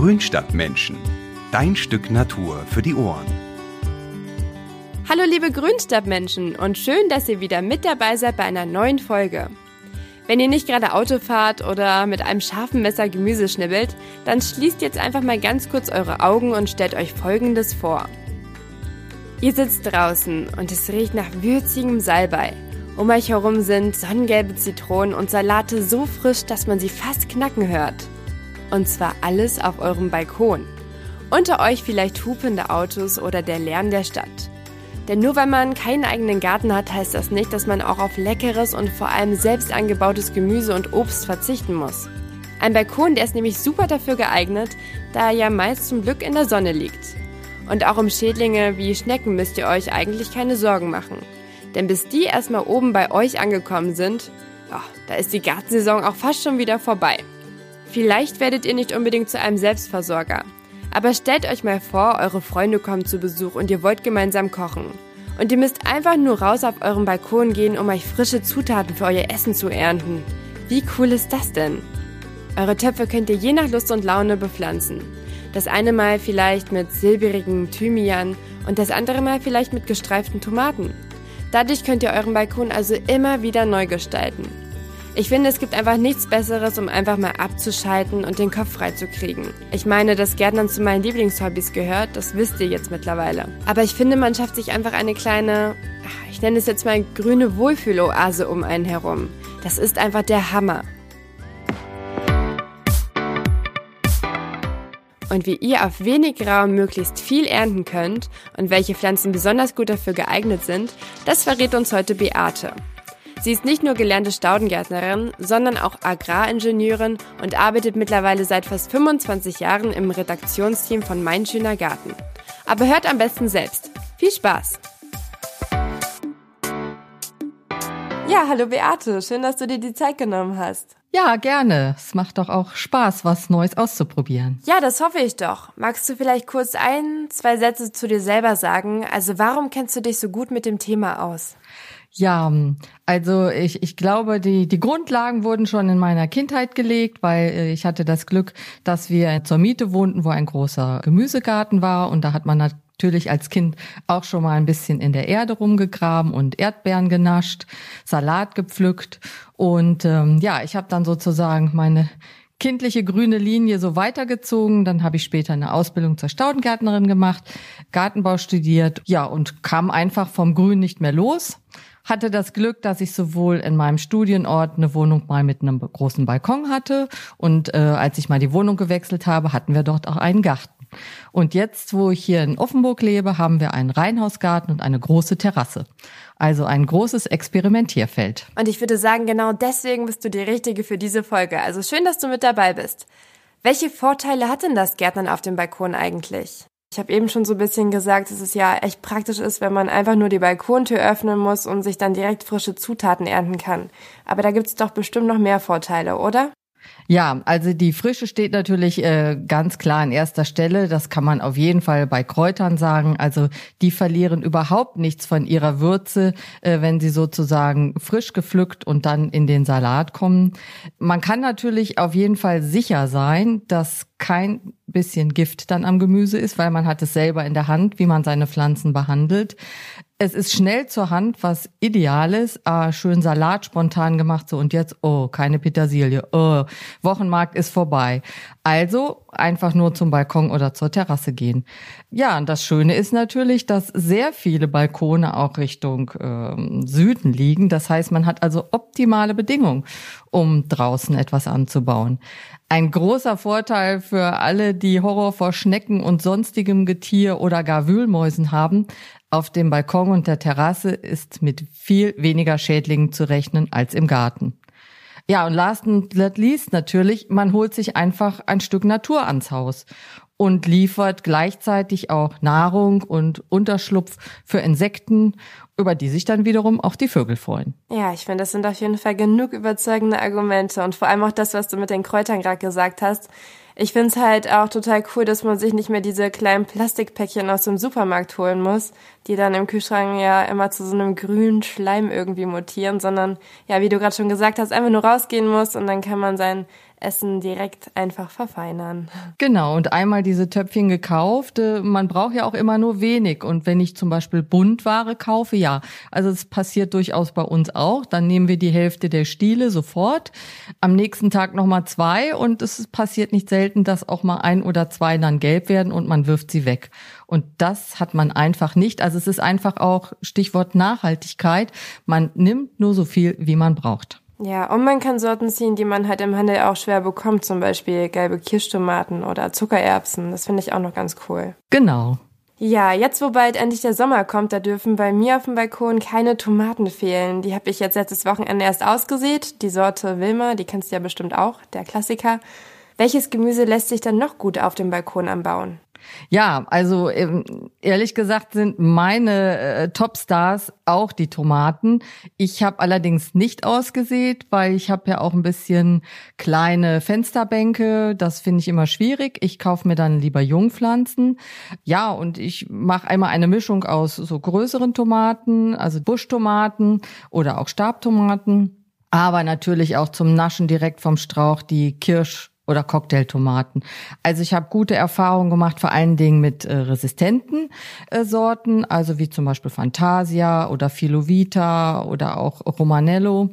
Grünstadtmenschen. Dein Stück Natur für die Ohren. Hallo liebe Grünstadtmenschen und schön, dass ihr wieder mit dabei seid bei einer neuen Folge. Wenn ihr nicht gerade Auto fahrt oder mit einem scharfen Messer Gemüse schnibbelt, dann schließt jetzt einfach mal ganz kurz eure Augen und stellt euch Folgendes vor. Ihr sitzt draußen und es riecht nach würzigem Salbei. Um euch herum sind sonnengelbe Zitronen und Salate so frisch, dass man sie fast knacken hört. Und zwar alles auf eurem Balkon. Unter euch vielleicht hupende Autos oder der Lärm der Stadt. Denn nur weil man keinen eigenen Garten hat, heißt das nicht, dass man auch auf leckeres und vor allem selbst angebautes Gemüse und Obst verzichten muss. Ein Balkon, der ist nämlich super dafür geeignet, da er ja meist zum Glück in der Sonne liegt. Und auch um Schädlinge wie Schnecken müsst ihr euch eigentlich keine Sorgen machen. Denn bis die erstmal oben bei euch angekommen sind, oh, da ist die Gartensaison auch fast schon wieder vorbei. Vielleicht werdet ihr nicht unbedingt zu einem Selbstversorger. Aber stellt euch mal vor, eure Freunde kommen zu Besuch und ihr wollt gemeinsam kochen. Und ihr müsst einfach nur raus auf euren Balkon gehen, um euch frische Zutaten für euer Essen zu ernten. Wie cool ist das denn? Eure Töpfe könnt ihr je nach Lust und Laune bepflanzen. Das eine Mal vielleicht mit silberigem Thymian und das andere Mal vielleicht mit gestreiften Tomaten. Dadurch könnt ihr euren Balkon also immer wieder neu gestalten. Ich finde, es gibt einfach nichts Besseres, um einfach mal abzuschalten und den Kopf frei zu kriegen. Ich meine, dass Gärtnern zu meinen Lieblingshobbys gehört, das wisst ihr jetzt mittlerweile. Aber ich finde, man schafft sich einfach eine kleine, ich nenne es jetzt mal grüne Wohlfühloase um einen herum. Das ist einfach der Hammer. Und wie ihr auf wenig Raum möglichst viel ernten könnt und welche Pflanzen besonders gut dafür geeignet sind, das verrät uns heute Beate. Sie ist nicht nur gelernte Staudengärtnerin, sondern auch Agraringenieurin und arbeitet mittlerweile seit fast 25 Jahren im Redaktionsteam von Mein Schöner Garten. Aber hört am besten selbst. Viel Spaß! Ja, hallo Beate, schön, dass du dir die Zeit genommen hast. Ja, gerne. Es macht doch auch Spaß, was Neues auszuprobieren. Ja, das hoffe ich doch. Magst du vielleicht kurz ein, zwei Sätze zu dir selber sagen? Also warum kennst du dich so gut mit dem Thema aus? Ja, also ich, ich glaube, die, die Grundlagen wurden schon in meiner Kindheit gelegt, weil äh, ich hatte das Glück, dass wir zur Miete wohnten, wo ein großer Gemüsegarten war. Und da hat man natürlich als Kind auch schon mal ein bisschen in der Erde rumgegraben und Erdbeeren genascht, Salat gepflückt. Und ähm, ja, ich habe dann sozusagen meine kindliche grüne Linie so weitergezogen. Dann habe ich später eine Ausbildung zur Staudengärtnerin gemacht, Gartenbau studiert, ja, und kam einfach vom Grün nicht mehr los hatte das Glück, dass ich sowohl in meinem Studienort eine Wohnung mal mit einem großen Balkon hatte und äh, als ich mal die Wohnung gewechselt habe, hatten wir dort auch einen Garten. Und jetzt, wo ich hier in Offenburg lebe, haben wir einen Reihenhausgarten und eine große Terrasse. Also ein großes Experimentierfeld. Und ich würde sagen, genau deswegen bist du die Richtige für diese Folge. Also schön, dass du mit dabei bist. Welche Vorteile hat denn das Gärtnern auf dem Balkon eigentlich? Ich habe eben schon so ein bisschen gesagt, dass es ja echt praktisch ist, wenn man einfach nur die Balkontür öffnen muss und sich dann direkt frische Zutaten ernten kann. Aber da gibt's doch bestimmt noch mehr Vorteile, oder? Ja, also die Frische steht natürlich äh, ganz klar an erster Stelle. Das kann man auf jeden Fall bei Kräutern sagen. Also die verlieren überhaupt nichts von ihrer Würze, äh, wenn sie sozusagen frisch gepflückt und dann in den Salat kommen. Man kann natürlich auf jeden Fall sicher sein, dass kein bisschen Gift dann am Gemüse ist, weil man hat es selber in der Hand, wie man seine Pflanzen behandelt. Es ist schnell zur Hand, was Ideales. Ah, schön Salat spontan gemacht, so und jetzt, oh, keine Petersilie, oh, Wochenmarkt ist vorbei. Also einfach nur zum Balkon oder zur Terrasse gehen. Ja, und das Schöne ist natürlich, dass sehr viele Balkone auch Richtung äh, Süden liegen. Das heißt, man hat also optimale Bedingungen, um draußen etwas anzubauen. Ein großer Vorteil für alle, die Horror vor Schnecken und sonstigem Getier oder gar Wühlmäusen haben, auf dem Balkon und der Terrasse ist mit viel weniger Schädlingen zu rechnen als im Garten. Ja, und last but not least natürlich, man holt sich einfach ein Stück Natur ans Haus und liefert gleichzeitig auch Nahrung und Unterschlupf für Insekten, über die sich dann wiederum auch die Vögel freuen. Ja, ich finde, das sind auf jeden Fall genug überzeugende Argumente und vor allem auch das, was du mit den Kräutern gerade gesagt hast. Ich finde es halt auch total cool, dass man sich nicht mehr diese kleinen Plastikpäckchen aus dem Supermarkt holen muss, die dann im Kühlschrank ja immer zu so einem grünen Schleim irgendwie mutieren, sondern ja, wie du gerade schon gesagt hast, einfach nur rausgehen muss und dann kann man sein Essen direkt einfach verfeinern. Genau, und einmal diese Töpfchen gekauft. Äh, man braucht ja auch immer nur wenig. Und wenn ich zum Beispiel Buntware kaufe, ja, also es passiert durchaus bei uns auch. Dann nehmen wir die Hälfte der Stiele sofort. Am nächsten Tag nochmal zwei und es passiert nicht selten, dass auch mal ein oder zwei dann gelb werden und man wirft sie weg. Und das hat man einfach nicht. Also es ist einfach auch Stichwort Nachhaltigkeit. Man nimmt nur so viel, wie man braucht. Ja, und man kann Sorten ziehen, die man halt im Handel auch schwer bekommt, zum Beispiel gelbe Kirschtomaten oder Zuckererbsen. Das finde ich auch noch ganz cool. Genau. Ja, jetzt wo bald endlich der Sommer kommt, da dürfen bei mir auf dem Balkon keine Tomaten fehlen. Die habe ich jetzt letztes Wochenende erst ausgesät. Die Sorte Wilma, die kennst du ja bestimmt auch, der Klassiker. Welches Gemüse lässt sich dann noch gut auf dem Balkon anbauen? Ja, also ähm, ehrlich gesagt sind meine äh, Topstars auch die Tomaten. Ich habe allerdings nicht ausgesät, weil ich habe ja auch ein bisschen kleine Fensterbänke. Das finde ich immer schwierig. Ich kaufe mir dann lieber Jungpflanzen. Ja, und ich mache einmal eine Mischung aus so größeren Tomaten, also Buschtomaten oder auch Stabtomaten. Aber natürlich auch zum Naschen direkt vom Strauch die Kirsch oder Cocktailtomaten. Also ich habe gute Erfahrungen gemacht, vor allen Dingen mit äh, resistenten äh, Sorten, also wie zum Beispiel Fantasia oder Filovita oder auch Romanello.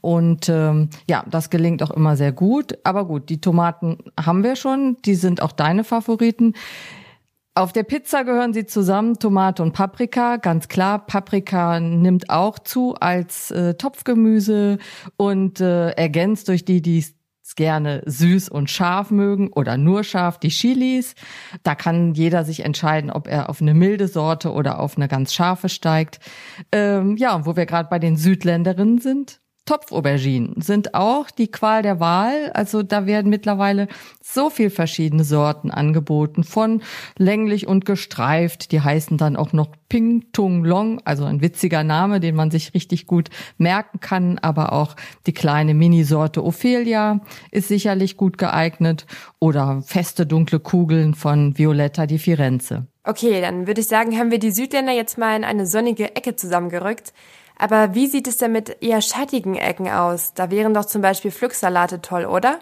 Und ähm, ja, das gelingt auch immer sehr gut. Aber gut, die Tomaten haben wir schon, die sind auch deine Favoriten. Auf der Pizza gehören sie zusammen, Tomate und Paprika, ganz klar. Paprika nimmt auch zu als äh, Topfgemüse und äh, ergänzt durch die, die gerne süß und scharf mögen oder nur scharf, die Chilis. Da kann jeder sich entscheiden, ob er auf eine milde Sorte oder auf eine ganz scharfe steigt. Ähm, ja, wo wir gerade bei den Südländerinnen sind, Topfauberginen sind auch die Qual der Wahl. Also da werden mittlerweile so viel verschiedene Sorten angeboten, von länglich und gestreift. Die heißen dann auch noch Ping Tung Long, also ein witziger Name, den man sich richtig gut merken kann. Aber auch die kleine Minisorte Ophelia ist sicherlich gut geeignet oder feste dunkle Kugeln von Violetta di Firenze. Okay, dann würde ich sagen, haben wir die Südländer jetzt mal in eine sonnige Ecke zusammengerückt. Aber wie sieht es denn mit eher schattigen Ecken aus? Da wären doch zum Beispiel Pflücksalate toll, oder?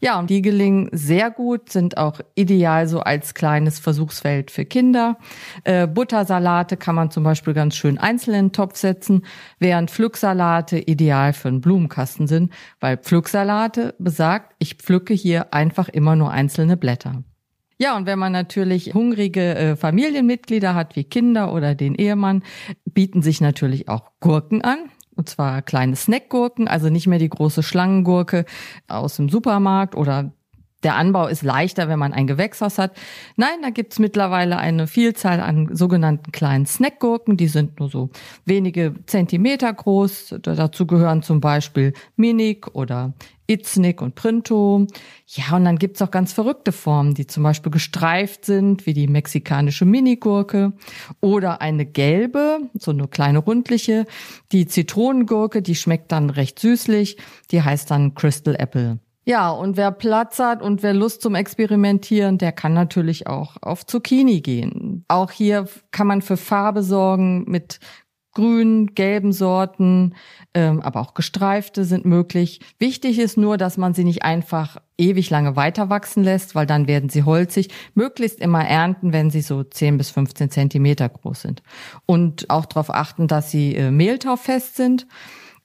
Ja, die gelingen sehr gut, sind auch ideal so als kleines Versuchsfeld für Kinder. Äh, Buttersalate kann man zum Beispiel ganz schön einzeln in den Topf setzen, während Pflücksalate ideal für einen Blumenkasten sind, weil Pflücksalate besagt, ich pflücke hier einfach immer nur einzelne Blätter. Ja, und wenn man natürlich hungrige äh, Familienmitglieder hat, wie Kinder oder den Ehemann, bieten sich natürlich auch Gurken an. Und zwar kleine Snackgurken, also nicht mehr die große Schlangengurke aus dem Supermarkt oder der Anbau ist leichter, wenn man ein Gewächshaus hat. Nein, da gibt's mittlerweile eine Vielzahl an sogenannten kleinen Snackgurken. Die sind nur so wenige Zentimeter groß. Dazu gehören zum Beispiel Minik oder Itznik und Printo. Ja, und dann gibt's auch ganz verrückte Formen, die zum Beispiel gestreift sind, wie die mexikanische Minigurke oder eine gelbe, so eine kleine rundliche. Die Zitronengurke, die schmeckt dann recht süßlich. Die heißt dann Crystal Apple. Ja, und wer Platz hat und wer Lust zum Experimentieren, der kann natürlich auch auf Zucchini gehen. Auch hier kann man für Farbe sorgen mit grünen, gelben Sorten, ähm, aber auch gestreifte sind möglich. Wichtig ist nur, dass man sie nicht einfach ewig lange weiter wachsen lässt, weil dann werden sie holzig. Möglichst immer ernten, wenn sie so 10 bis 15 Zentimeter groß sind. Und auch darauf achten, dass sie äh, mehltauffest sind.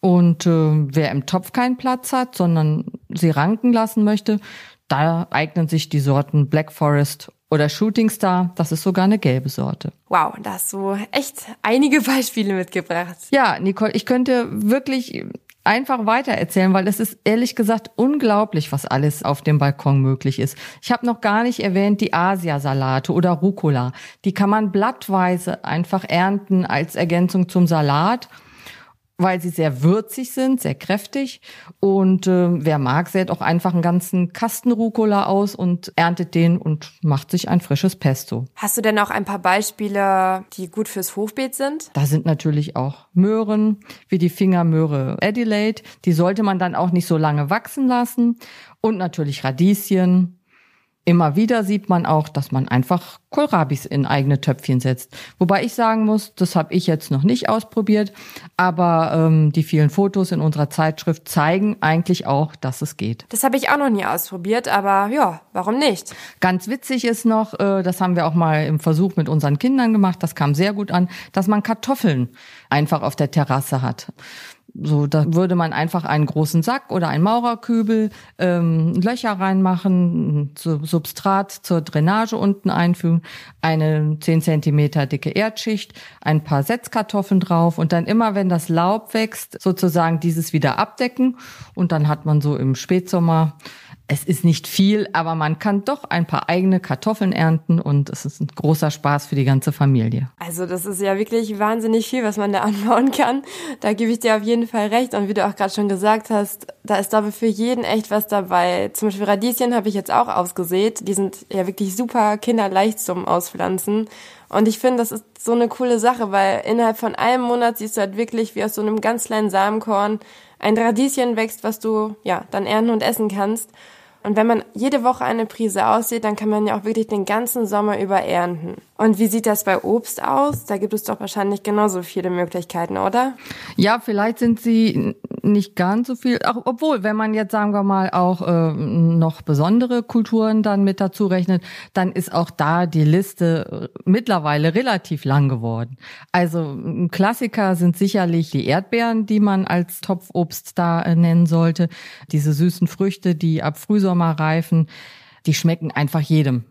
Und äh, wer im Topf keinen Platz hat, sondern sie ranken lassen möchte, da eignen sich die Sorten Black Forest oder Shooting Star. Das ist sogar eine gelbe Sorte. Wow, da hast du echt einige Beispiele mitgebracht. Ja, Nicole, ich könnte wirklich einfach weiter erzählen, weil es ist ehrlich gesagt unglaublich, was alles auf dem Balkon möglich ist. Ich habe noch gar nicht erwähnt die Asiasalate oder Rucola. Die kann man blattweise einfach ernten als Ergänzung zum Salat weil sie sehr würzig sind, sehr kräftig. Und äh, wer mag, sät auch einfach einen ganzen Kasten Rucola aus und erntet den und macht sich ein frisches Pesto. Hast du denn auch ein paar Beispiele, die gut fürs Hochbeet sind? Da sind natürlich auch Möhren, wie die Fingermöhre Adelaide. Die sollte man dann auch nicht so lange wachsen lassen. Und natürlich Radieschen. Immer wieder sieht man auch, dass man einfach Kohlrabis in eigene Töpfchen setzt. Wobei ich sagen muss, das habe ich jetzt noch nicht ausprobiert, aber ähm, die vielen Fotos in unserer Zeitschrift zeigen eigentlich auch, dass es geht. Das habe ich auch noch nie ausprobiert, aber ja, warum nicht? Ganz witzig ist noch, äh, das haben wir auch mal im Versuch mit unseren Kindern gemacht, das kam sehr gut an, dass man Kartoffeln einfach auf der Terrasse hat. So, da würde man einfach einen großen Sack oder einen Maurerkübel, ähm, Löcher reinmachen, Substrat zur Drainage unten einfügen, eine 10 Zentimeter dicke Erdschicht, ein paar Setzkartoffeln drauf und dann immer, wenn das Laub wächst, sozusagen dieses wieder abdecken. Und dann hat man so im Spätsommer es ist nicht viel, aber man kann doch ein paar eigene Kartoffeln ernten und es ist ein großer Spaß für die ganze Familie. Also das ist ja wirklich wahnsinnig viel, was man da anbauen kann. Da gebe ich dir auf jeden Fall recht. Und wie du auch gerade schon gesagt hast, da ist aber für jeden echt was dabei. Zum Beispiel Radieschen habe ich jetzt auch ausgesät. Die sind ja wirklich super kinderleicht zum Auspflanzen. Und ich finde, das ist so eine coole Sache, weil innerhalb von einem Monat siehst du halt wirklich wie aus so einem ganz kleinen Samenkorn ein Radieschen wächst, was du ja dann ernten und essen kannst. Und wenn man jede Woche eine Prise aussieht, dann kann man ja auch wirklich den ganzen Sommer über ernten. Und wie sieht das bei Obst aus? Da gibt es doch wahrscheinlich genauso viele Möglichkeiten, oder? Ja, vielleicht sind sie nicht ganz so viel, auch, obwohl, wenn man jetzt sagen wir mal auch äh, noch besondere Kulturen dann mit dazu rechnet, dann ist auch da die Liste äh, mittlerweile relativ lang geworden. Also Klassiker sind sicherlich die Erdbeeren, die man als Topfobst da äh, nennen sollte. Diese süßen Früchte, die ab Frühsommer reifen, die schmecken einfach jedem.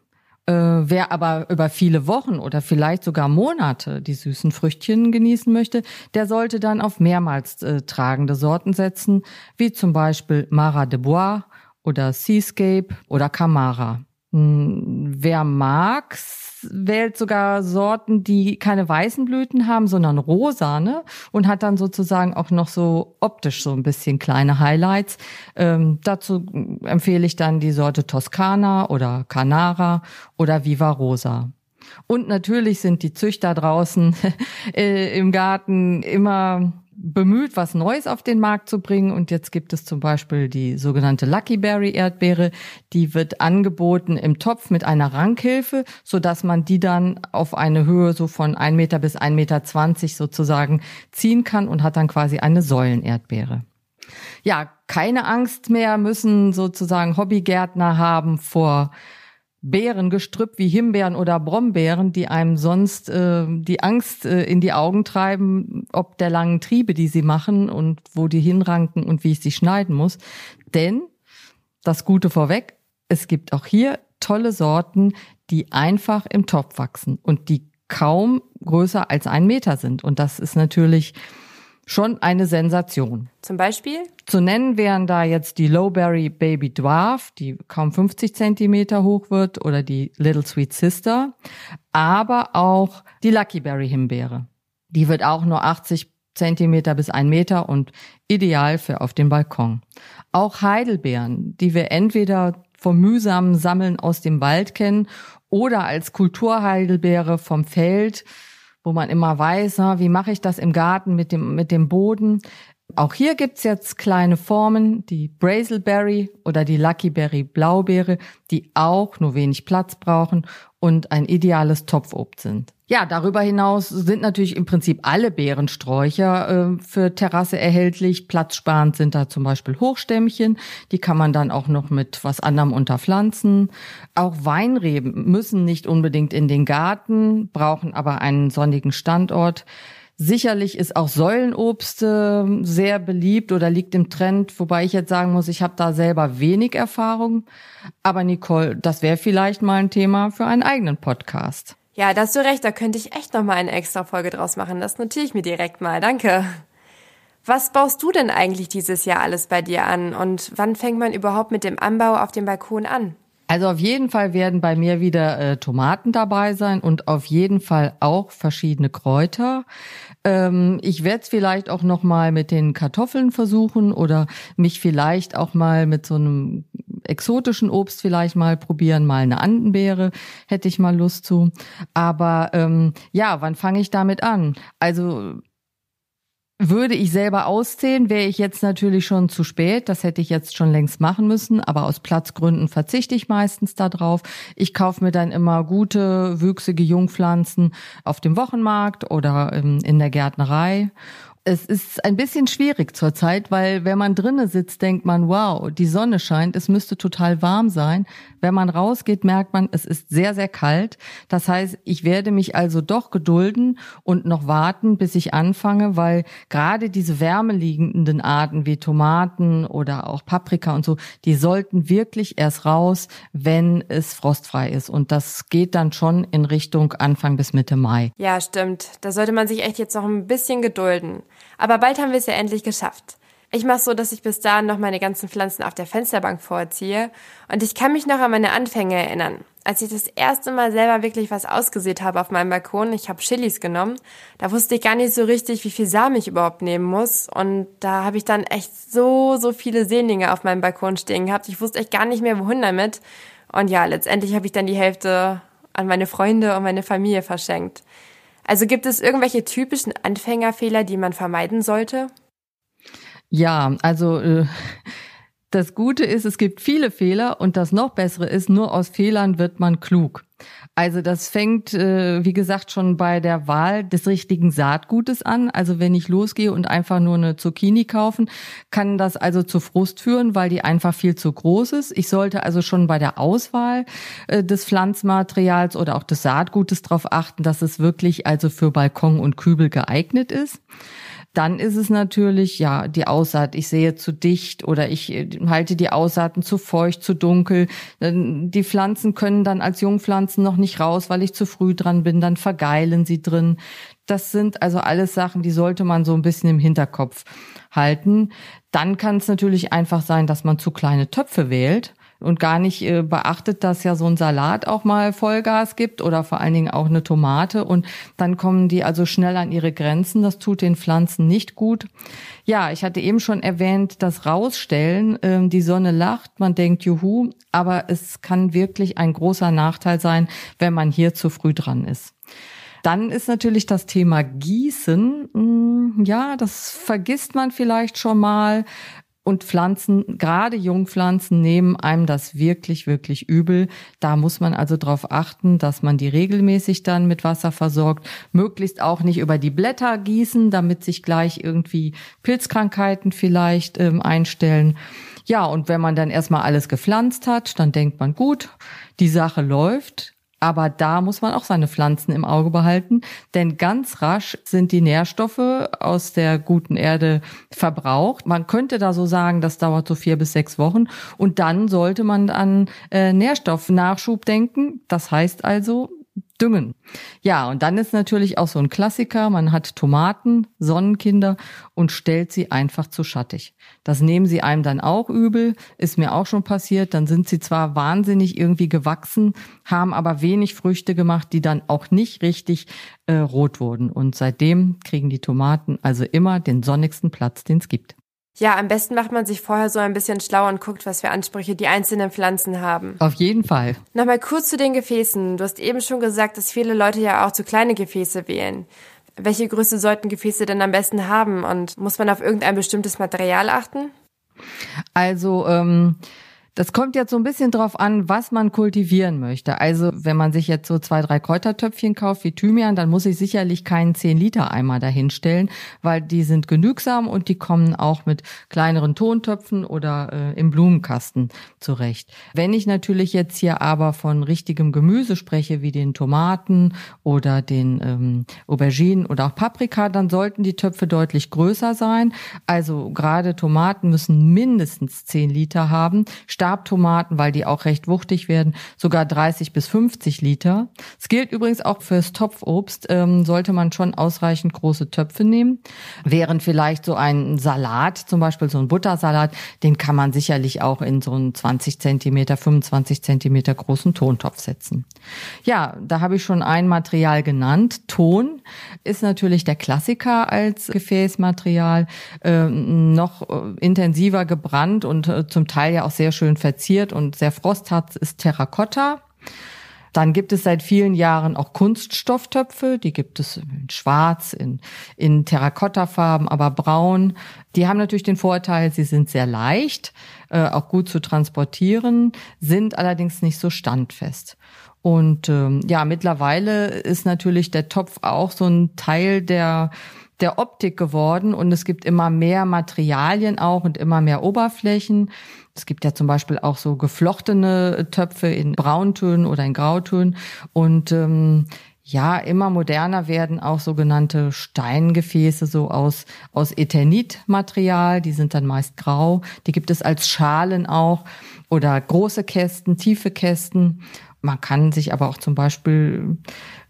Äh, wer aber über viele Wochen oder vielleicht sogar Monate die süßen Früchtchen genießen möchte, der sollte dann auf mehrmals äh, tragende Sorten setzen, wie zum Beispiel Mara de Bois oder Seascape oder Camara. Hm, wer mag's, wählt sogar Sorten, die keine weißen Blüten haben, sondern rosane und hat dann sozusagen auch noch so optisch so ein bisschen kleine Highlights. Ähm, dazu empfehle ich dann die Sorte Toscana oder Canara oder Viva Rosa. Und natürlich sind die Züchter draußen äh, im Garten immer bemüht, was Neues auf den Markt zu bringen. Und jetzt gibt es zum Beispiel die sogenannte Lucky Berry Erdbeere. Die wird angeboten im Topf mit einer Rankhilfe, so dass man die dann auf eine Höhe so von ein Meter bis ein Meter zwanzig sozusagen ziehen kann und hat dann quasi eine Säulenerdbeere. Ja, keine Angst mehr müssen sozusagen Hobbygärtner haben vor Beerengestrüpp wie Himbeeren oder Brombeeren, die einem sonst äh, die Angst äh, in die Augen treiben, ob der langen Triebe, die sie machen und wo die hinranken und wie ich sie schneiden muss. Denn das Gute vorweg, es gibt auch hier tolle Sorten, die einfach im Topf wachsen und die kaum größer als ein Meter sind. Und das ist natürlich schon eine Sensation. Zum Beispiel? Zu nennen wären da jetzt die Lowberry Baby Dwarf, die kaum 50 Zentimeter hoch wird, oder die Little Sweet Sister, aber auch die Lucky Berry Himbeere. Die wird auch nur 80 Zentimeter bis ein Meter und ideal für auf dem Balkon. Auch Heidelbeeren, die wir entweder vom mühsamen Sammeln aus dem Wald kennen oder als Kulturheidelbeere vom Feld, wo man immer weiß, wie mache ich das im Garten mit dem, mit dem Boden. Auch hier gibt's jetzt kleine Formen, die Brazelberry oder die Luckyberry Blaubeere, die auch nur wenig Platz brauchen und ein ideales Topfobst sind. Ja, darüber hinaus sind natürlich im Prinzip alle Beerensträucher äh, für Terrasse erhältlich. Platzsparend sind da zum Beispiel Hochstämmchen. Die kann man dann auch noch mit was anderem unterpflanzen. Auch Weinreben müssen nicht unbedingt in den Garten, brauchen aber einen sonnigen Standort. Sicherlich ist auch Säulenobst äh, sehr beliebt oder liegt im Trend, wobei ich jetzt sagen muss, ich habe da selber wenig Erfahrung. Aber Nicole, das wäre vielleicht mal ein Thema für einen eigenen Podcast. Ja, da hast du recht, da könnte ich echt noch mal eine extra Folge draus machen. Das notiere ich mir direkt mal. Danke. Was baust du denn eigentlich dieses Jahr alles bei dir an und wann fängt man überhaupt mit dem Anbau auf dem Balkon an? Also auf jeden Fall werden bei mir wieder äh, Tomaten dabei sein und auf jeden Fall auch verschiedene Kräuter. Ähm, ich werde es vielleicht auch noch mal mit den Kartoffeln versuchen oder mich vielleicht auch mal mit so einem exotischen Obst vielleicht mal probieren, mal eine Andenbeere, hätte ich mal Lust zu. Aber ähm, ja, wann fange ich damit an? Also würde ich selber auszählen, wäre ich jetzt natürlich schon zu spät. Das hätte ich jetzt schon längst machen müssen. Aber aus Platzgründen verzichte ich meistens darauf. Ich kaufe mir dann immer gute, wüchsige Jungpflanzen auf dem Wochenmarkt oder in der Gärtnerei es ist ein bisschen schwierig zurzeit, weil wenn man drinnen sitzt, denkt man, wow, die Sonne scheint, es müsste total warm sein. Wenn man rausgeht, merkt man, es ist sehr, sehr kalt. Das heißt, ich werde mich also doch gedulden und noch warten, bis ich anfange, weil gerade diese wärmeliegenden Arten wie Tomaten oder auch Paprika und so, die sollten wirklich erst raus, wenn es frostfrei ist. Und das geht dann schon in Richtung Anfang bis Mitte Mai. Ja, stimmt. Da sollte man sich echt jetzt noch ein bisschen gedulden. Aber bald haben wir es ja endlich geschafft. Ich mache so, dass ich bis dahin noch meine ganzen Pflanzen auf der Fensterbank vorziehe. Und ich kann mich noch an meine Anfänge erinnern. Als ich das erste Mal selber wirklich was ausgesät habe auf meinem Balkon, ich habe Chilis genommen, da wusste ich gar nicht so richtig, wie viel Samen ich überhaupt nehmen muss. Und da habe ich dann echt so, so viele Sehnlinge auf meinem Balkon stehen gehabt. Ich wusste echt gar nicht mehr, wohin damit. Und ja, letztendlich habe ich dann die Hälfte an meine Freunde und meine Familie verschenkt. Also gibt es irgendwelche typischen Anfängerfehler, die man vermeiden sollte? Ja, also äh, das Gute ist, es gibt viele Fehler und das noch bessere ist, nur aus Fehlern wird man klug. Also das fängt, äh, wie gesagt, schon bei der Wahl des richtigen Saatgutes an. Also wenn ich losgehe und einfach nur eine Zucchini kaufen, kann das also zu Frust führen, weil die einfach viel zu groß ist. Ich sollte also schon bei der Auswahl äh, des Pflanzmaterials oder auch des Saatgutes darauf achten, dass es wirklich also für Balkon und Kübel geeignet ist. Dann ist es natürlich, ja, die Aussaat, ich sehe zu dicht oder ich äh, halte die Aussaaten zu feucht, zu dunkel. Die Pflanzen können dann als Jungpflanzen noch nicht raus, weil ich zu früh dran bin, dann vergeilen sie drin. Das sind also alles Sachen, die sollte man so ein bisschen im Hinterkopf halten. Dann kann es natürlich einfach sein, dass man zu kleine Töpfe wählt und gar nicht äh, beachtet, dass ja so ein Salat auch mal Vollgas gibt oder vor allen Dingen auch eine Tomate und dann kommen die also schnell an ihre Grenzen. Das tut den Pflanzen nicht gut. Ja, ich hatte eben schon erwähnt, das Rausstellen, äh, die Sonne lacht, man denkt Juhu, aber es kann wirklich ein großer Nachteil sein, wenn man hier zu früh dran ist. Dann ist natürlich das Thema Gießen. Hm, ja, das vergisst man vielleicht schon mal. Und Pflanzen, gerade Jungpflanzen, nehmen einem das wirklich, wirklich übel. Da muss man also darauf achten, dass man die regelmäßig dann mit Wasser versorgt. Möglichst auch nicht über die Blätter gießen, damit sich gleich irgendwie Pilzkrankheiten vielleicht ähm, einstellen. Ja, und wenn man dann erstmal alles gepflanzt hat, dann denkt man, gut, die Sache läuft. Aber da muss man auch seine Pflanzen im Auge behalten, denn ganz rasch sind die Nährstoffe aus der guten Erde verbraucht. Man könnte da so sagen, das dauert so vier bis sechs Wochen und dann sollte man an äh, Nährstoffnachschub denken. Das heißt also, düngen. Ja, und dann ist natürlich auch so ein Klassiker, man hat Tomaten, Sonnenkinder und stellt sie einfach zu schattig. Das nehmen sie einem dann auch übel, ist mir auch schon passiert, dann sind sie zwar wahnsinnig irgendwie gewachsen, haben aber wenig Früchte gemacht, die dann auch nicht richtig äh, rot wurden. Und seitdem kriegen die Tomaten also immer den sonnigsten Platz, den es gibt. Ja, am besten macht man sich vorher so ein bisschen schlau und guckt, was für Ansprüche die einzelnen Pflanzen haben. Auf jeden Fall. Nochmal kurz zu den Gefäßen. Du hast eben schon gesagt, dass viele Leute ja auch zu kleine Gefäße wählen. Welche Größe sollten Gefäße denn am besten haben und muss man auf irgendein bestimmtes Material achten? Also, ähm, das kommt jetzt so ein bisschen drauf an, was man kultivieren möchte. Also wenn man sich jetzt so zwei, drei Kräutertöpfchen kauft wie Thymian, dann muss ich sicherlich keinen 10-Liter-Eimer dahinstellen, weil die sind genügsam und die kommen auch mit kleineren Tontöpfen oder äh, im Blumenkasten zurecht. Wenn ich natürlich jetzt hier aber von richtigem Gemüse spreche, wie den Tomaten oder den ähm, Auberginen oder auch Paprika, dann sollten die Töpfe deutlich größer sein. Also gerade Tomaten müssen mindestens 10 Liter haben Stabtomaten, weil die auch recht wuchtig werden, sogar 30 bis 50 Liter. Es gilt übrigens auch fürs Topfobst, ähm, sollte man schon ausreichend große Töpfe nehmen. Während vielleicht so ein Salat, zum Beispiel so ein Buttersalat, den kann man sicherlich auch in so einen 20 Zentimeter, 25 Zentimeter großen Tontopf setzen. Ja, da habe ich schon ein Material genannt. Ton ist natürlich der Klassiker als Gefäßmaterial, äh, noch intensiver gebrannt und äh, zum Teil ja auch sehr schön schön verziert und sehr frosthart ist Terrakotta. Dann gibt es seit vielen Jahren auch Kunststofftöpfe, die gibt es in schwarz, in, in Terrakottafarben, aber braun. Die haben natürlich den Vorteil, sie sind sehr leicht, äh, auch gut zu transportieren, sind allerdings nicht so standfest. Und ähm, ja, mittlerweile ist natürlich der Topf auch so ein Teil der der Optik geworden und es gibt immer mehr Materialien auch und immer mehr Oberflächen. Es gibt ja zum Beispiel auch so geflochtene Töpfe in Brauntönen oder in Grautönen und ähm, ja, immer moderner werden auch sogenannte Steingefäße so aus, aus Eternitmaterial. Die sind dann meist grau. Die gibt es als Schalen auch oder große Kästen, tiefe Kästen. Man kann sich aber auch zum Beispiel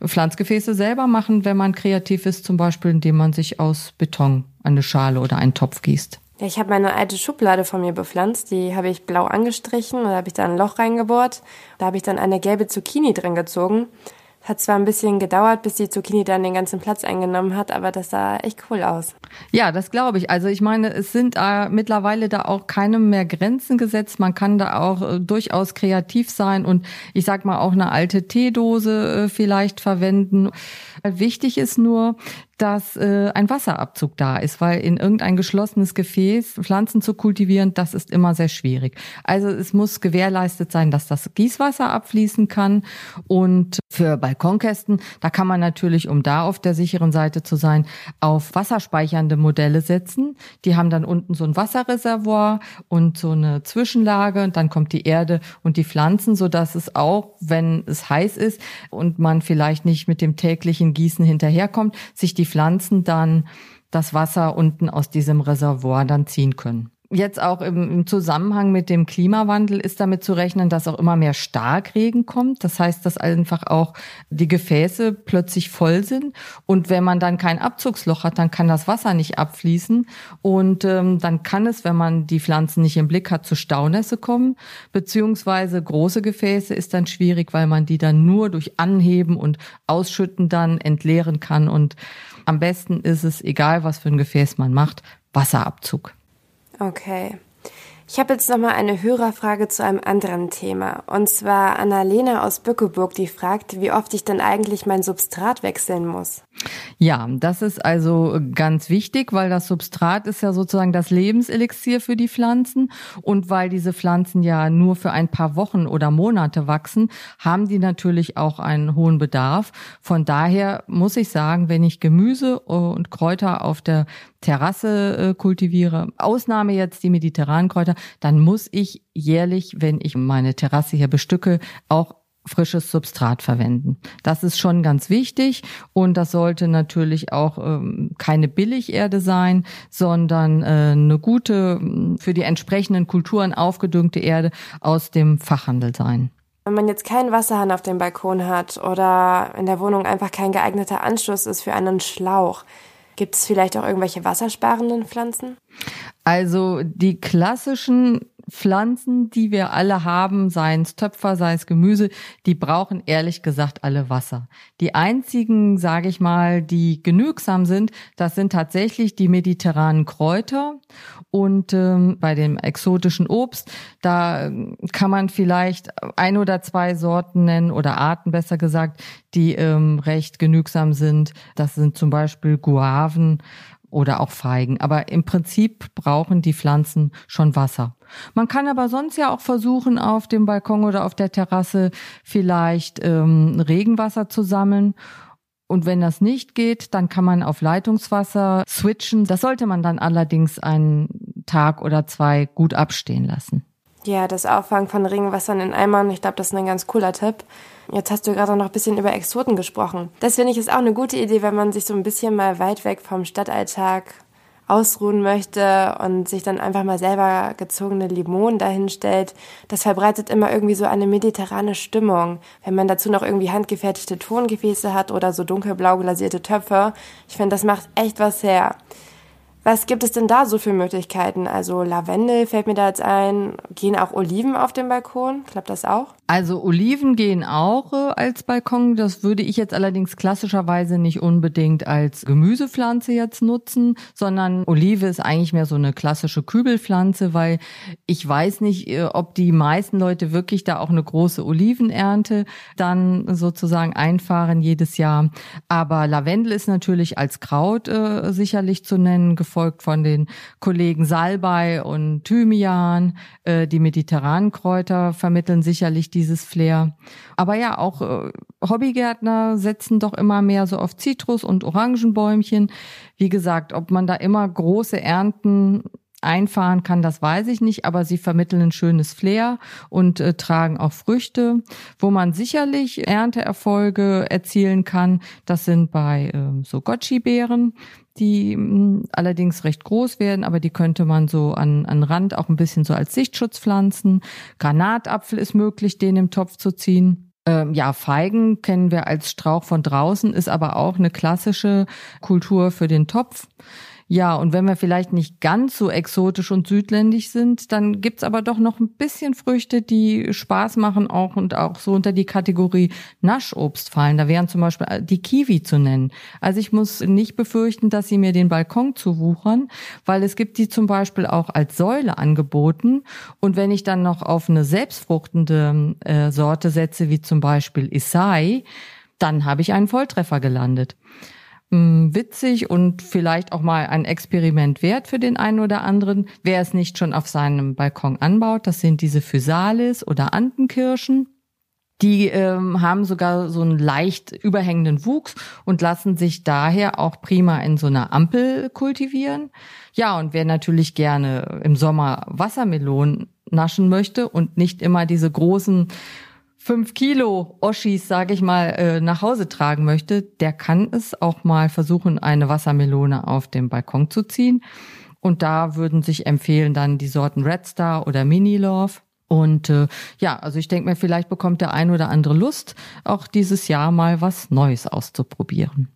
Pflanzgefäße selber machen, wenn man kreativ ist, zum Beispiel indem man sich aus Beton eine Schale oder einen Topf gießt. Ja, ich habe meine alte Schublade von mir bepflanzt, die habe ich blau angestrichen und da habe ich da ein Loch reingebohrt. Da habe ich dann eine gelbe Zucchini drin gezogen hat zwar ein bisschen gedauert, bis die Zucchini dann den ganzen Platz eingenommen hat, aber das sah echt cool aus. Ja, das glaube ich. Also ich meine, es sind äh, mittlerweile da auch keine mehr Grenzen gesetzt. Man kann da auch äh, durchaus kreativ sein und ich sag mal auch eine alte Teedose äh, vielleicht verwenden. Wichtig ist nur, dass äh, ein Wasserabzug da ist, weil in irgendein geschlossenes Gefäß Pflanzen zu kultivieren, das ist immer sehr schwierig. Also es muss gewährleistet sein, dass das Gießwasser abfließen kann. Und für Balkonkästen, da kann man natürlich, um da auf der sicheren Seite zu sein, auf wasserspeichernde Modelle setzen. Die haben dann unten so ein Wasserreservoir und so eine Zwischenlage und dann kommt die Erde und die Pflanzen, so dass es auch, wenn es heiß ist und man vielleicht nicht mit dem täglichen Gießen hinterherkommt, sich die Pflanzen dann das Wasser unten aus diesem Reservoir dann ziehen können jetzt auch im, Zusammenhang mit dem Klimawandel ist damit zu rechnen, dass auch immer mehr Starkregen kommt. Das heißt, dass einfach auch die Gefäße plötzlich voll sind. Und wenn man dann kein Abzugsloch hat, dann kann das Wasser nicht abfließen. Und ähm, dann kann es, wenn man die Pflanzen nicht im Blick hat, zu Staunässe kommen. Beziehungsweise große Gefäße ist dann schwierig, weil man die dann nur durch Anheben und Ausschütten dann entleeren kann. Und am besten ist es, egal was für ein Gefäß man macht, Wasserabzug. Okay. Ich habe jetzt nochmal eine Hörerfrage zu einem anderen Thema. Und zwar Annalena aus Bückeburg, die fragt, wie oft ich denn eigentlich mein Substrat wechseln muss. Ja, das ist also ganz wichtig, weil das Substrat ist ja sozusagen das Lebenselixier für die Pflanzen. Und weil diese Pflanzen ja nur für ein paar Wochen oder Monate wachsen, haben die natürlich auch einen hohen Bedarf. Von daher muss ich sagen, wenn ich Gemüse und Kräuter auf der Terrasse äh, kultiviere, Ausnahme jetzt die mediterranen Kräuter, dann muss ich jährlich, wenn ich meine Terrasse hier bestücke, auch frisches Substrat verwenden. Das ist schon ganz wichtig und das sollte natürlich auch ähm, keine Billigerde sein, sondern äh, eine gute, für die entsprechenden Kulturen aufgedüngte Erde aus dem Fachhandel sein. Wenn man jetzt keinen Wasserhahn auf dem Balkon hat oder in der Wohnung einfach kein geeigneter Anschluss ist für einen Schlauch, Gibt es vielleicht auch irgendwelche wassersparenden Pflanzen? Also die klassischen Pflanzen, die wir alle haben, seien es Töpfer, sei es Gemüse, die brauchen ehrlich gesagt alle Wasser. Die einzigen, sage ich mal, die genügsam sind, das sind tatsächlich die mediterranen Kräuter und ähm, bei dem exotischen Obst, da ähm, kann man vielleicht ein oder zwei Sorten nennen oder Arten besser gesagt, die ähm, recht genügsam sind. Das sind zum Beispiel Guaven oder auch Feigen. Aber im Prinzip brauchen die Pflanzen schon Wasser. Man kann aber sonst ja auch versuchen, auf dem Balkon oder auf der Terrasse vielleicht ähm, Regenwasser zu sammeln. Und wenn das nicht geht, dann kann man auf Leitungswasser switchen. Das sollte man dann allerdings einen Tag oder zwei gut abstehen lassen. Ja, das Auffangen von Regenwassern in Eimern, ich glaube, das ist ein ganz cooler Tipp. Jetzt hast du gerade noch ein bisschen über Exoten gesprochen. Das finde ich ist auch eine gute Idee, wenn man sich so ein bisschen mal weit weg vom Stadtalltag ausruhen möchte und sich dann einfach mal selber gezogene Limonen dahinstellt. Das verbreitet immer irgendwie so eine mediterrane Stimmung. Wenn man dazu noch irgendwie handgefertigte Tongefäße hat oder so dunkelblau glasierte Töpfe. Ich finde, das macht echt was her. Was gibt es denn da so für Möglichkeiten? Also Lavendel fällt mir da jetzt ein. Gehen auch Oliven auf dem Balkon? Klappt das auch? Also Oliven gehen auch äh, als Balkon. Das würde ich jetzt allerdings klassischerweise nicht unbedingt als Gemüsepflanze jetzt nutzen, sondern Olive ist eigentlich mehr so eine klassische Kübelpflanze, weil ich weiß nicht, äh, ob die meisten Leute wirklich da auch eine große Olivenernte dann sozusagen einfahren jedes Jahr. Aber Lavendel ist natürlich als Kraut äh, sicherlich zu nennen gefolgt von den Kollegen Salbei und Thymian. Äh, die mediterranen Kräuter vermitteln sicherlich dieses Flair. Aber ja, auch äh, Hobbygärtner setzen doch immer mehr so auf Zitrus- und Orangenbäumchen. Wie gesagt, ob man da immer große Ernten einfahren kann, das weiß ich nicht, aber sie vermitteln ein schönes Flair und äh, tragen auch Früchte. Wo man sicherlich Ernteerfolge erzielen kann, das sind bei äh, so Gotchi-Beeren, die mh, hm, allerdings recht groß werden, aber die könnte man so an, an Rand auch ein bisschen so als Sichtschutz pflanzen. Granatapfel ist möglich, den im Topf zu ziehen. Ähm, ja, Feigen kennen wir als Strauch von draußen, ist aber auch eine klassische Kultur für den Topf. Ja, und wenn wir vielleicht nicht ganz so exotisch und südländisch sind, dann gibt's aber doch noch ein bisschen Früchte, die Spaß machen auch und auch so unter die Kategorie Naschobst fallen. Da wären zum Beispiel äh, die Kiwi zu nennen. Also ich muss nicht befürchten, dass sie mir den Balkon zuwuchern, weil es gibt die zum Beispiel auch als Säule angeboten. Und wenn ich dann noch auf eine selbstfruchtende äh, Sorte setze, wie zum Beispiel Isai, dann habe ich einen Volltreffer gelandet witzig und vielleicht auch mal ein Experiment wert für den einen oder anderen, wer es nicht schon auf seinem Balkon anbaut. Das sind diese Physalis oder Antenkirschen. Die ähm, haben sogar so einen leicht überhängenden Wuchs und lassen sich daher auch prima in so einer Ampel kultivieren. Ja, und wer natürlich gerne im Sommer Wassermelonen naschen möchte und nicht immer diese großen fünf Kilo Oschis, sage ich mal, äh, nach Hause tragen möchte, der kann es auch mal versuchen, eine Wassermelone auf dem Balkon zu ziehen. Und da würden sich empfehlen dann die Sorten Red Star oder Mini Love. Und äh, ja, also ich denke mir, vielleicht bekommt der ein oder andere Lust, auch dieses Jahr mal was Neues auszuprobieren.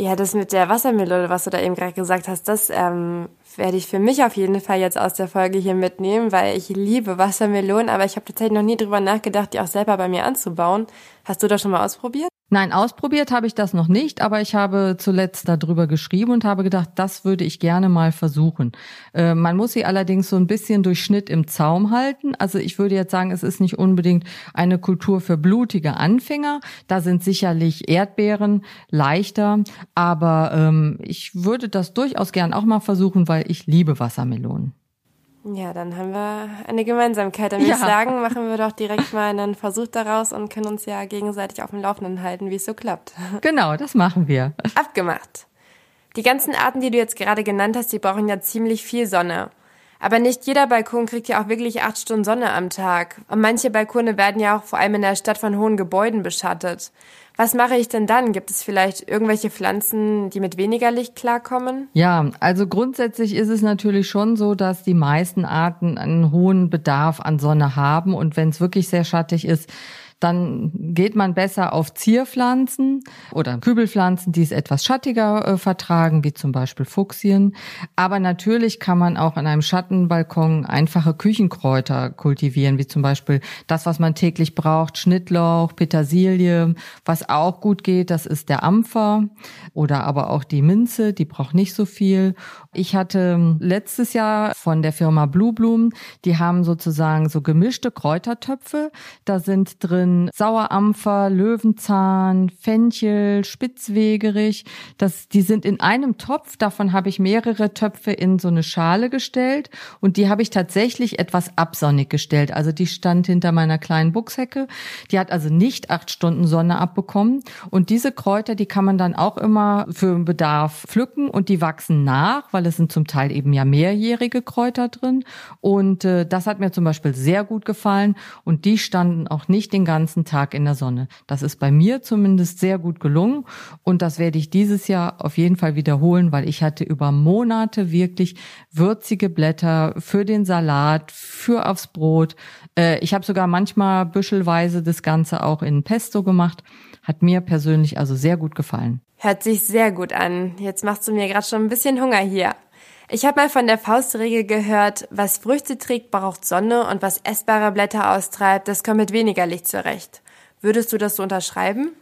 Ja, das mit der Wassermelone, was du da eben gerade gesagt hast, das ähm, werde ich für mich auf jeden Fall jetzt aus der Folge hier mitnehmen, weil ich liebe Wassermelonen, aber ich habe tatsächlich noch nie drüber nachgedacht, die auch selber bei mir anzubauen. Hast du das schon mal ausprobiert? Nein, ausprobiert habe ich das noch nicht, aber ich habe zuletzt darüber geschrieben und habe gedacht, das würde ich gerne mal versuchen. Äh, man muss sie allerdings so ein bisschen durch Schnitt im Zaum halten. Also ich würde jetzt sagen, es ist nicht unbedingt eine Kultur für blutige Anfänger. Da sind sicherlich Erdbeeren leichter, aber ähm, ich würde das durchaus gern auch mal versuchen, weil ich liebe Wassermelonen. Ja, dann haben wir eine Gemeinsamkeit. Dann würde ja. ich sagen, machen wir doch direkt mal einen Versuch daraus und können uns ja gegenseitig auf dem Laufenden halten, wie es so klappt. Genau, das machen wir. Abgemacht. Die ganzen Arten, die du jetzt gerade genannt hast, die brauchen ja ziemlich viel Sonne. Aber nicht jeder Balkon kriegt ja auch wirklich acht Stunden Sonne am Tag. Und manche Balkone werden ja auch vor allem in der Stadt von hohen Gebäuden beschattet. Was mache ich denn dann? Gibt es vielleicht irgendwelche Pflanzen, die mit weniger Licht klarkommen? Ja, also grundsätzlich ist es natürlich schon so, dass die meisten Arten einen hohen Bedarf an Sonne haben. Und wenn es wirklich sehr schattig ist, dann geht man besser auf Zierpflanzen oder Kübelpflanzen, die es etwas schattiger äh, vertragen, wie zum Beispiel Fuchsien. Aber natürlich kann man auch an einem Schattenbalkon einfache Küchenkräuter kultivieren, wie zum Beispiel das, was man täglich braucht, Schnittlauch, Petersilie. Was auch gut geht, das ist der Ampfer oder aber auch die Minze, die braucht nicht so viel. Ich hatte letztes Jahr von der Firma Blue Bloom, die haben sozusagen so gemischte Kräutertöpfe. Da sind drin drin Sauerampfer, Löwenzahn, Fenchel, Spitzwegerich. Das, die sind in einem Topf. Davon habe ich mehrere Töpfe in so eine Schale gestellt und die habe ich tatsächlich etwas absonnig gestellt. Also die stand hinter meiner kleinen Buchshecke. Die hat also nicht acht Stunden Sonne abbekommen. Und diese Kräuter, die kann man dann auch immer für Bedarf pflücken und die wachsen nach, weil es sind zum Teil eben ja mehrjährige Kräuter drin. Und äh, das hat mir zum Beispiel sehr gut gefallen. Und die standen auch nicht den ganzen ganzen Tag in der Sonne. Das ist bei mir zumindest sehr gut gelungen und das werde ich dieses Jahr auf jeden Fall wiederholen, weil ich hatte über Monate wirklich würzige Blätter für den Salat, für aufs Brot. Äh, ich habe sogar manchmal büschelweise das Ganze auch in Pesto gemacht. Hat mir persönlich also sehr gut gefallen. Hört sich sehr gut an. Jetzt machst du mir gerade schon ein bisschen Hunger hier. Ich habe mal von der Faustregel gehört, was Früchte trägt, braucht Sonne und was essbare Blätter austreibt, das kommt mit weniger Licht zurecht. Würdest du das so unterschreiben?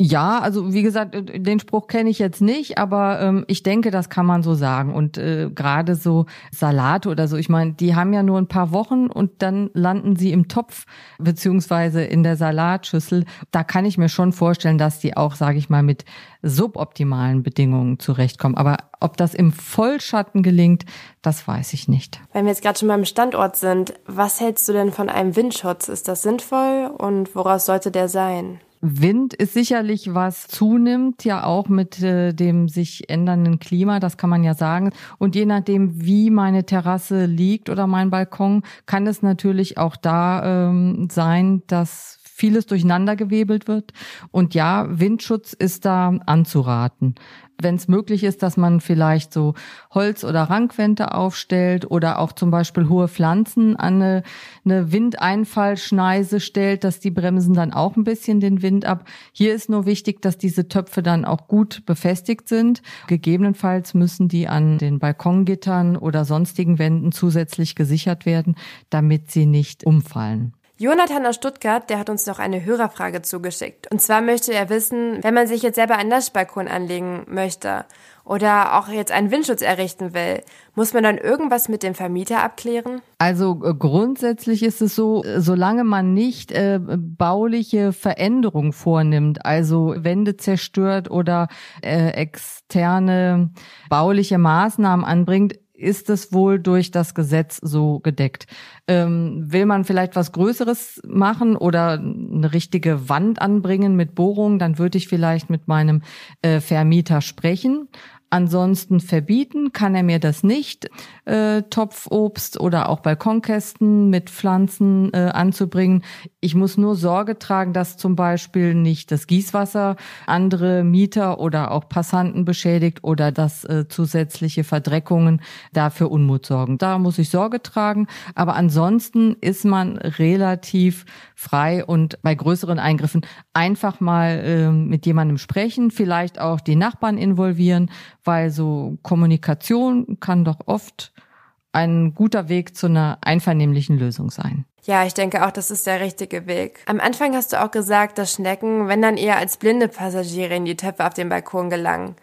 Ja, also wie gesagt, äh, den Spruch kenne ich jetzt nicht, aber ähm, ich denke, das kann man so sagen. Und äh, gerade so Salate oder so, ich meine, die haben ja nur ein paar Wochen und dann landen sie im Topf beziehungsweise in der Salatschüssel. Da kann ich mir schon vorstellen, dass die auch, sage ich mal, mit suboptimalen Bedingungen zurechtkommen. Aber ob das im Vollschatten gelingt, das weiß ich nicht. Wenn wir jetzt gerade schon beim Standort sind, was hältst du denn von einem Windschutz? Ist das sinnvoll und woraus sollte der sein? Wind ist sicherlich was zunimmt, ja auch mit äh, dem sich ändernden Klima, das kann man ja sagen. Und je nachdem, wie meine Terrasse liegt oder mein Balkon, kann es natürlich auch da ähm, sein, dass vieles durcheinandergewebelt wird. Und ja, Windschutz ist da anzuraten wenn es möglich ist, dass man vielleicht so Holz- oder Rankwände aufstellt oder auch zum Beispiel hohe Pflanzen an eine, eine Windeinfallschneise stellt, dass die bremsen dann auch ein bisschen den Wind ab. Hier ist nur wichtig, dass diese Töpfe dann auch gut befestigt sind. Gegebenenfalls müssen die an den Balkongittern oder sonstigen Wänden zusätzlich gesichert werden, damit sie nicht umfallen. Jonathan aus Stuttgart, der hat uns noch eine Hörerfrage zugeschickt. Und zwar möchte er wissen, wenn man sich jetzt selber einen Naschbalkon anlegen möchte oder auch jetzt einen Windschutz errichten will, muss man dann irgendwas mit dem Vermieter abklären? Also äh, grundsätzlich ist es so, äh, solange man nicht äh, bauliche Veränderungen vornimmt, also Wände zerstört oder äh, externe bauliche Maßnahmen anbringt, ist es wohl durch das Gesetz so gedeckt. Ähm, will man vielleicht was Größeres machen oder eine richtige Wand anbringen mit Bohrungen, dann würde ich vielleicht mit meinem äh, Vermieter sprechen. Ansonsten verbieten kann er mir das nicht, äh, Topfobst oder auch Balkonkästen mit Pflanzen äh, anzubringen. Ich muss nur Sorge tragen, dass zum Beispiel nicht das Gießwasser andere Mieter oder auch Passanten beschädigt oder dass äh, zusätzliche Verdreckungen dafür Unmut sorgen. Da muss ich Sorge tragen. Aber ansonsten ist man relativ frei und bei größeren Eingriffen einfach mal äh, mit jemandem sprechen, vielleicht auch die Nachbarn involvieren, weil so Kommunikation kann doch oft ein guter Weg zu einer einvernehmlichen Lösung sein. Ja, ich denke auch, das ist der richtige Weg. Am Anfang hast du auch gesagt, dass Schnecken, wenn dann eher als blinde Passagiere in die Töpfe auf dem Balkon gelangen.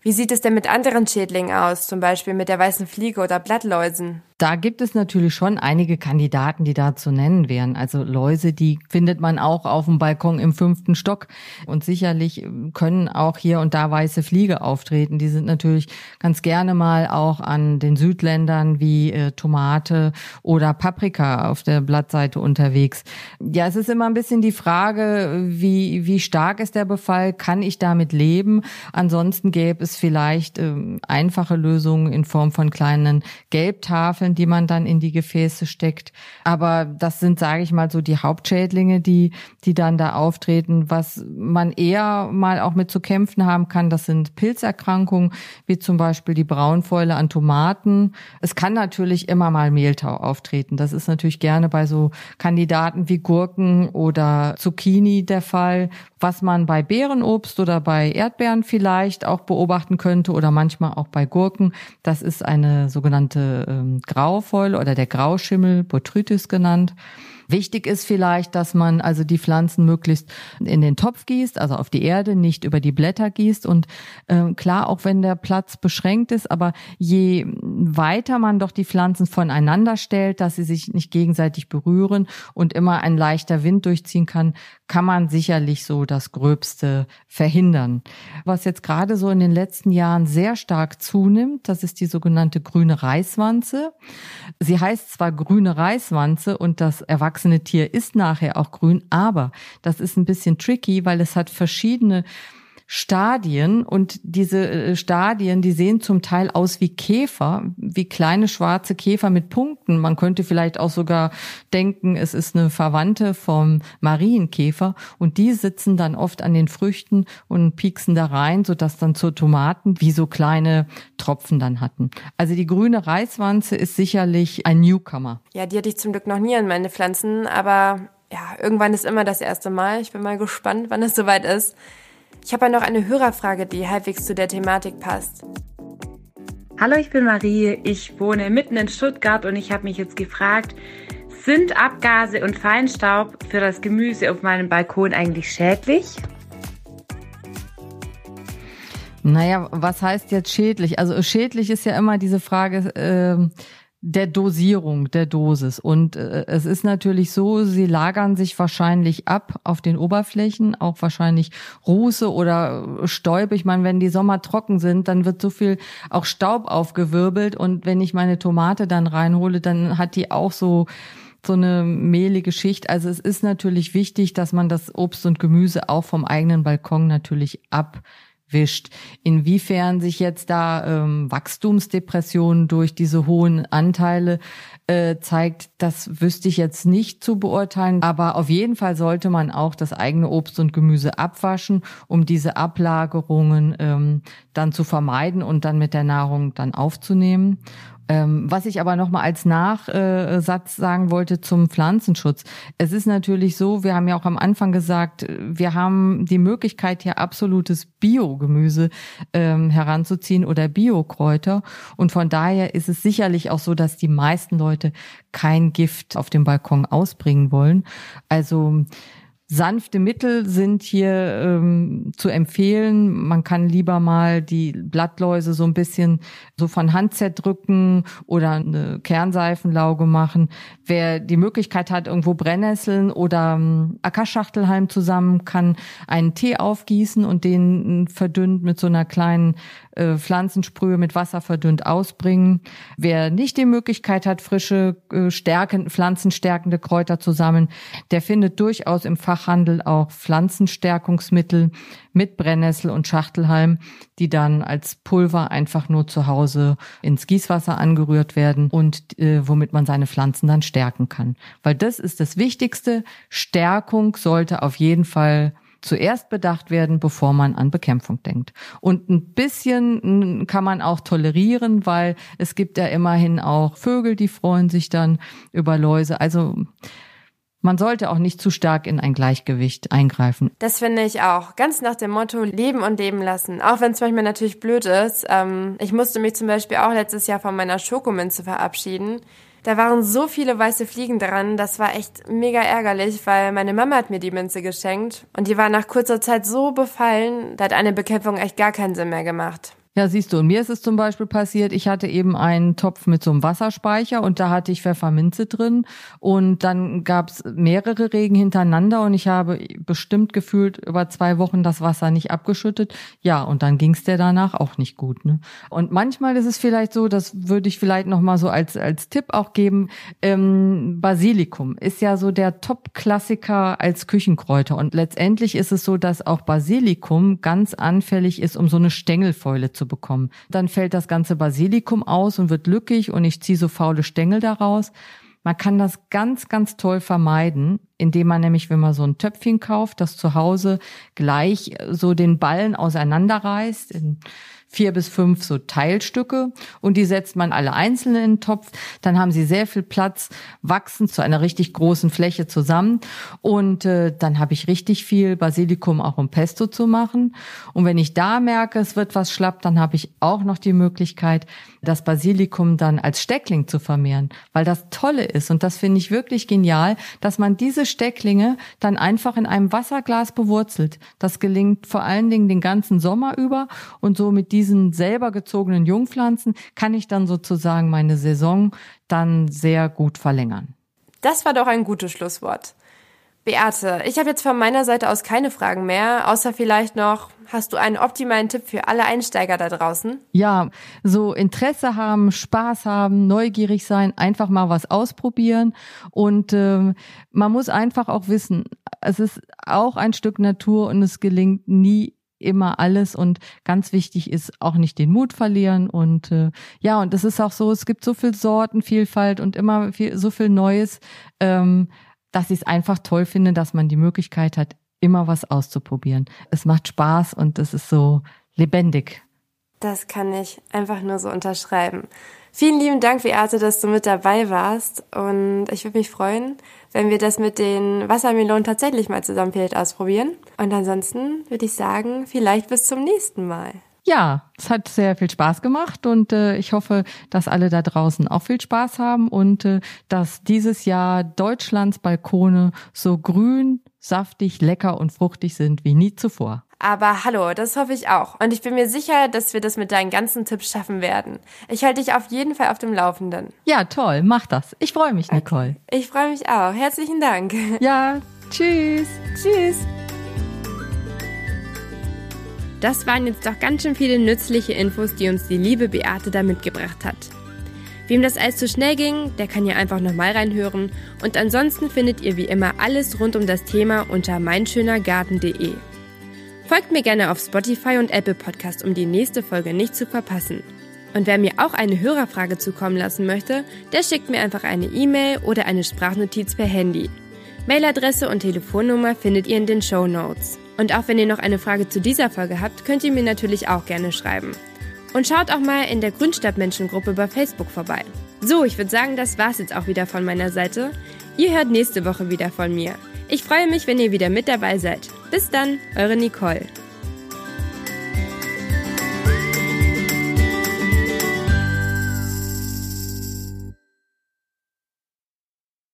Wie sieht es denn mit anderen Schädlingen aus, zum Beispiel mit der weißen Fliege oder Blattläusen? Da gibt es natürlich schon einige Kandidaten, die da zu nennen wären. Also Läuse, die findet man auch auf dem Balkon im fünften Stock. Und sicherlich können auch hier und da weiße Fliege auftreten. Die sind natürlich ganz gerne mal auch an den Südländern wie äh, Tomate oder Paprika auf der Blattseite unterwegs. Ja, es ist immer ein bisschen die Frage, wie, wie stark ist der Befall? Kann ich damit leben? Ansonsten gäbe es vielleicht äh, einfache Lösungen in Form von kleinen Gelbtafeln Stacheln, die man dann in die Gefäße steckt. Aber das sind, sage ich mal, so die Hauptschädlinge, die, die dann da auftreten. Was man eher mal auch mit zu kämpfen haben kann, das sind Pilzerkrankungen, wie zum Beispiel die Braunfäule an Tomaten. Es kann natürlich immer mal Mehltau auftreten. Das ist natürlich gerne bei so Kandidaten wie Gurken oder Zucchini der Fall, was man bei Beerenobst oder bei Erdbeeren vielleicht auch beobachten könnte oder manchmal auch bei Gurken. Das ist eine sogenannte ähm, Graufäule oder der Grauschimmel, Botrytis genannt. Wichtig ist vielleicht, dass man also die Pflanzen möglichst in den Topf gießt, also auf die Erde, nicht über die Blätter gießt. Und äh, klar, auch wenn der Platz beschränkt ist, aber je weiter man doch die Pflanzen voneinander stellt, dass sie sich nicht gegenseitig berühren und immer ein leichter Wind durchziehen kann, kann man sicherlich so das Gröbste verhindern. Was jetzt gerade so in den letzten Jahren sehr stark zunimmt, das ist die sogenannte grüne Reiswanze. Sie heißt zwar grüne Reiswanze und das Erwachsene erwachsene Tier ist nachher auch grün, aber das ist ein bisschen tricky, weil es hat verschiedene Stadien und diese äh, Stadien, die sehen zum Teil aus wie Käfer, wie kleine schwarze Käfer mit Punkten. Man könnte vielleicht auch sogar denken, es ist eine Verwandte vom Marienkäfer und die sitzen dann oft an den Früchten und pieksen da rein, sodass dann zur Tomaten wie so kleine Tropfen dann hatten. Also die grüne Reiswanze ist sicherlich ein Newcomer. Ja, die hatte ich zum Glück noch nie an meine Pflanzen, aber ja, irgendwann ist immer das erste Mal. Ich bin mal gespannt, wann es soweit ist. Ich habe ja noch eine Hörerfrage, die halbwegs zu der Thematik passt. Hallo, ich bin Marie. Ich wohne mitten in Stuttgart und ich habe mich jetzt gefragt, sind Abgase und Feinstaub für das Gemüse auf meinem Balkon eigentlich schädlich? Naja, was heißt jetzt schädlich? Also schädlich ist ja immer diese Frage, äh, der Dosierung, der Dosis. Und äh, es ist natürlich so, sie lagern sich wahrscheinlich ab auf den Oberflächen, auch wahrscheinlich Ruße oder Stäube. Ich meine, wenn die Sommer trocken sind, dann wird so viel auch Staub aufgewirbelt. Und wenn ich meine Tomate dann reinhole, dann hat die auch so so eine mehlige Schicht. Also es ist natürlich wichtig, dass man das Obst und Gemüse auch vom eigenen Balkon natürlich ab wischt. Inwiefern sich jetzt da ähm, Wachstumsdepressionen durch diese hohen Anteile äh, zeigt, das wüsste ich jetzt nicht zu beurteilen. Aber auf jeden Fall sollte man auch das eigene Obst und Gemüse abwaschen, um diese Ablagerungen ähm, dann zu vermeiden und dann mit der Nahrung dann aufzunehmen. Ähm, was ich aber nochmal als Nachsatz sagen wollte zum Pflanzenschutz. Es ist natürlich so, wir haben ja auch am Anfang gesagt, wir haben die Möglichkeit, hier absolutes Biogemüse ähm, heranzuziehen oder Biokräuter. Und von daher ist es sicherlich auch so, dass die meisten Leute kein Gift auf dem Balkon ausbringen wollen. Also Sanfte Mittel sind hier ähm, zu empfehlen. Man kann lieber mal die Blattläuse so ein bisschen so von Hand zerdrücken oder eine Kernseifenlauge machen. Wer die Möglichkeit hat, irgendwo Brennnesseln oder ähm, Ackerschachtelhalm zusammen, kann einen Tee aufgießen und den verdünnt mit so einer kleinen äh, Pflanzensprühe mit Wasser verdünnt ausbringen. Wer nicht die Möglichkeit hat, frische, äh, stärken, pflanzenstärkende Kräuter zu sammeln, der findet durchaus im Fachhandel auch Pflanzenstärkungsmittel mit Brennnessel und Schachtelhalm, die dann als Pulver einfach nur zu Hause ins Gießwasser angerührt werden und äh, womit man seine Pflanzen dann stärken kann. Weil das ist das Wichtigste. Stärkung sollte auf jeden Fall zuerst bedacht werden, bevor man an Bekämpfung denkt. Und ein bisschen kann man auch tolerieren, weil es gibt ja immerhin auch Vögel, die freuen sich dann über Läuse. Also man sollte auch nicht zu stark in ein Gleichgewicht eingreifen. Das finde ich auch. Ganz nach dem Motto leben und leben lassen. Auch wenn es manchmal natürlich blöd ist. Ähm, ich musste mich zum Beispiel auch letztes Jahr von meiner Schokomünze verabschieden. Da waren so viele weiße Fliegen dran, das war echt mega ärgerlich, weil meine Mama hat mir die Münze geschenkt und die war nach kurzer Zeit so befallen, da hat eine Bekämpfung echt gar keinen Sinn mehr gemacht. Ja, siehst du, und mir ist es zum Beispiel passiert, ich hatte eben einen Topf mit so einem Wasserspeicher und da hatte ich Pfefferminze drin und dann gab's mehrere Regen hintereinander und ich habe bestimmt gefühlt über zwei Wochen das Wasser nicht abgeschüttet. Ja, und dann ging's der danach auch nicht gut. Ne? Und manchmal ist es vielleicht so, das würde ich vielleicht nochmal so als, als Tipp auch geben, ähm, Basilikum ist ja so der Top-Klassiker als Küchenkräuter und letztendlich ist es so, dass auch Basilikum ganz anfällig ist, um so eine Stängelfäule zu bekommen. Dann fällt das ganze Basilikum aus und wird lückig und ich ziehe so faule Stängel daraus. Man kann das ganz, ganz toll vermeiden, indem man nämlich, wenn man so ein Töpfchen kauft, das zu Hause gleich so den Ballen auseinanderreißt, in vier bis fünf so Teilstücke und die setzt man alle einzeln in den Topf. Dann haben sie sehr viel Platz, wachsen zu einer richtig großen Fläche zusammen und äh, dann habe ich richtig viel Basilikum auch um Pesto zu machen. Und wenn ich da merke, es wird was schlapp, dann habe ich auch noch die Möglichkeit, das Basilikum dann als Steckling zu vermehren, weil das Tolle ist und das finde ich wirklich genial, dass man diese Stecklinge dann einfach in einem Wasserglas bewurzelt. Das gelingt vor allen Dingen den ganzen Sommer über und so mit diesen selber gezogenen Jungpflanzen kann ich dann sozusagen meine Saison dann sehr gut verlängern. Das war doch ein gutes Schlusswort. Beate, ich habe jetzt von meiner Seite aus keine Fragen mehr, außer vielleicht noch, hast du einen optimalen Tipp für alle Einsteiger da draußen? Ja, so Interesse haben, Spaß haben, neugierig sein, einfach mal was ausprobieren. Und äh, man muss einfach auch wissen, es ist auch ein Stück Natur und es gelingt nie immer alles. Und ganz wichtig ist auch nicht den Mut verlieren. Und äh, ja und es ist auch so es gibt so viel Sortenvielfalt und immer viel, so viel Neues. Ähm, dass ich es einfach toll finde dass man die Möglichkeit hat immer was auszuprobieren es macht Spaß und es ist so lebendig das kann ich einfach nur so unterschreiben Vielen lieben Dank, Beate, dass du mit dabei warst. Und ich würde mich freuen, wenn wir das mit den Wassermelonen tatsächlich mal zusammen vielleicht ausprobieren. Und ansonsten würde ich sagen, vielleicht bis zum nächsten Mal. Ja, es hat sehr viel Spaß gemacht und äh, ich hoffe, dass alle da draußen auch viel Spaß haben und äh, dass dieses Jahr Deutschlands Balkone so grün, saftig, lecker und fruchtig sind wie nie zuvor. Aber hallo, das hoffe ich auch. Und ich bin mir sicher, dass wir das mit deinen ganzen Tipps schaffen werden. Ich halte dich auf jeden Fall auf dem Laufenden. Ja, toll, mach das. Ich freue mich, Nicole. Ich freue mich auch. Herzlichen Dank. Ja, tschüss. Tschüss. Das waren jetzt doch ganz schön viele nützliche Infos, die uns die liebe Beate da mitgebracht hat. Wem das alles zu schnell ging, der kann ja einfach nochmal reinhören. Und ansonsten findet ihr wie immer alles rund um das Thema unter meinschönergarten.de. Folgt mir gerne auf Spotify und Apple Podcast, um die nächste Folge nicht zu verpassen. Und wer mir auch eine Hörerfrage zukommen lassen möchte, der schickt mir einfach eine E-Mail oder eine Sprachnotiz per Handy. Mailadresse und Telefonnummer findet ihr in den Show Notes. Und auch wenn ihr noch eine Frage zu dieser Folge habt, könnt ihr mir natürlich auch gerne schreiben. Und schaut auch mal in der Grünstadtmenschengruppe bei Facebook vorbei. So, ich würde sagen, das war's jetzt auch wieder von meiner Seite. Ihr hört nächste Woche wieder von mir. Ich freue mich, wenn ihr wieder mit dabei seid. Bis dann, eure Nicole.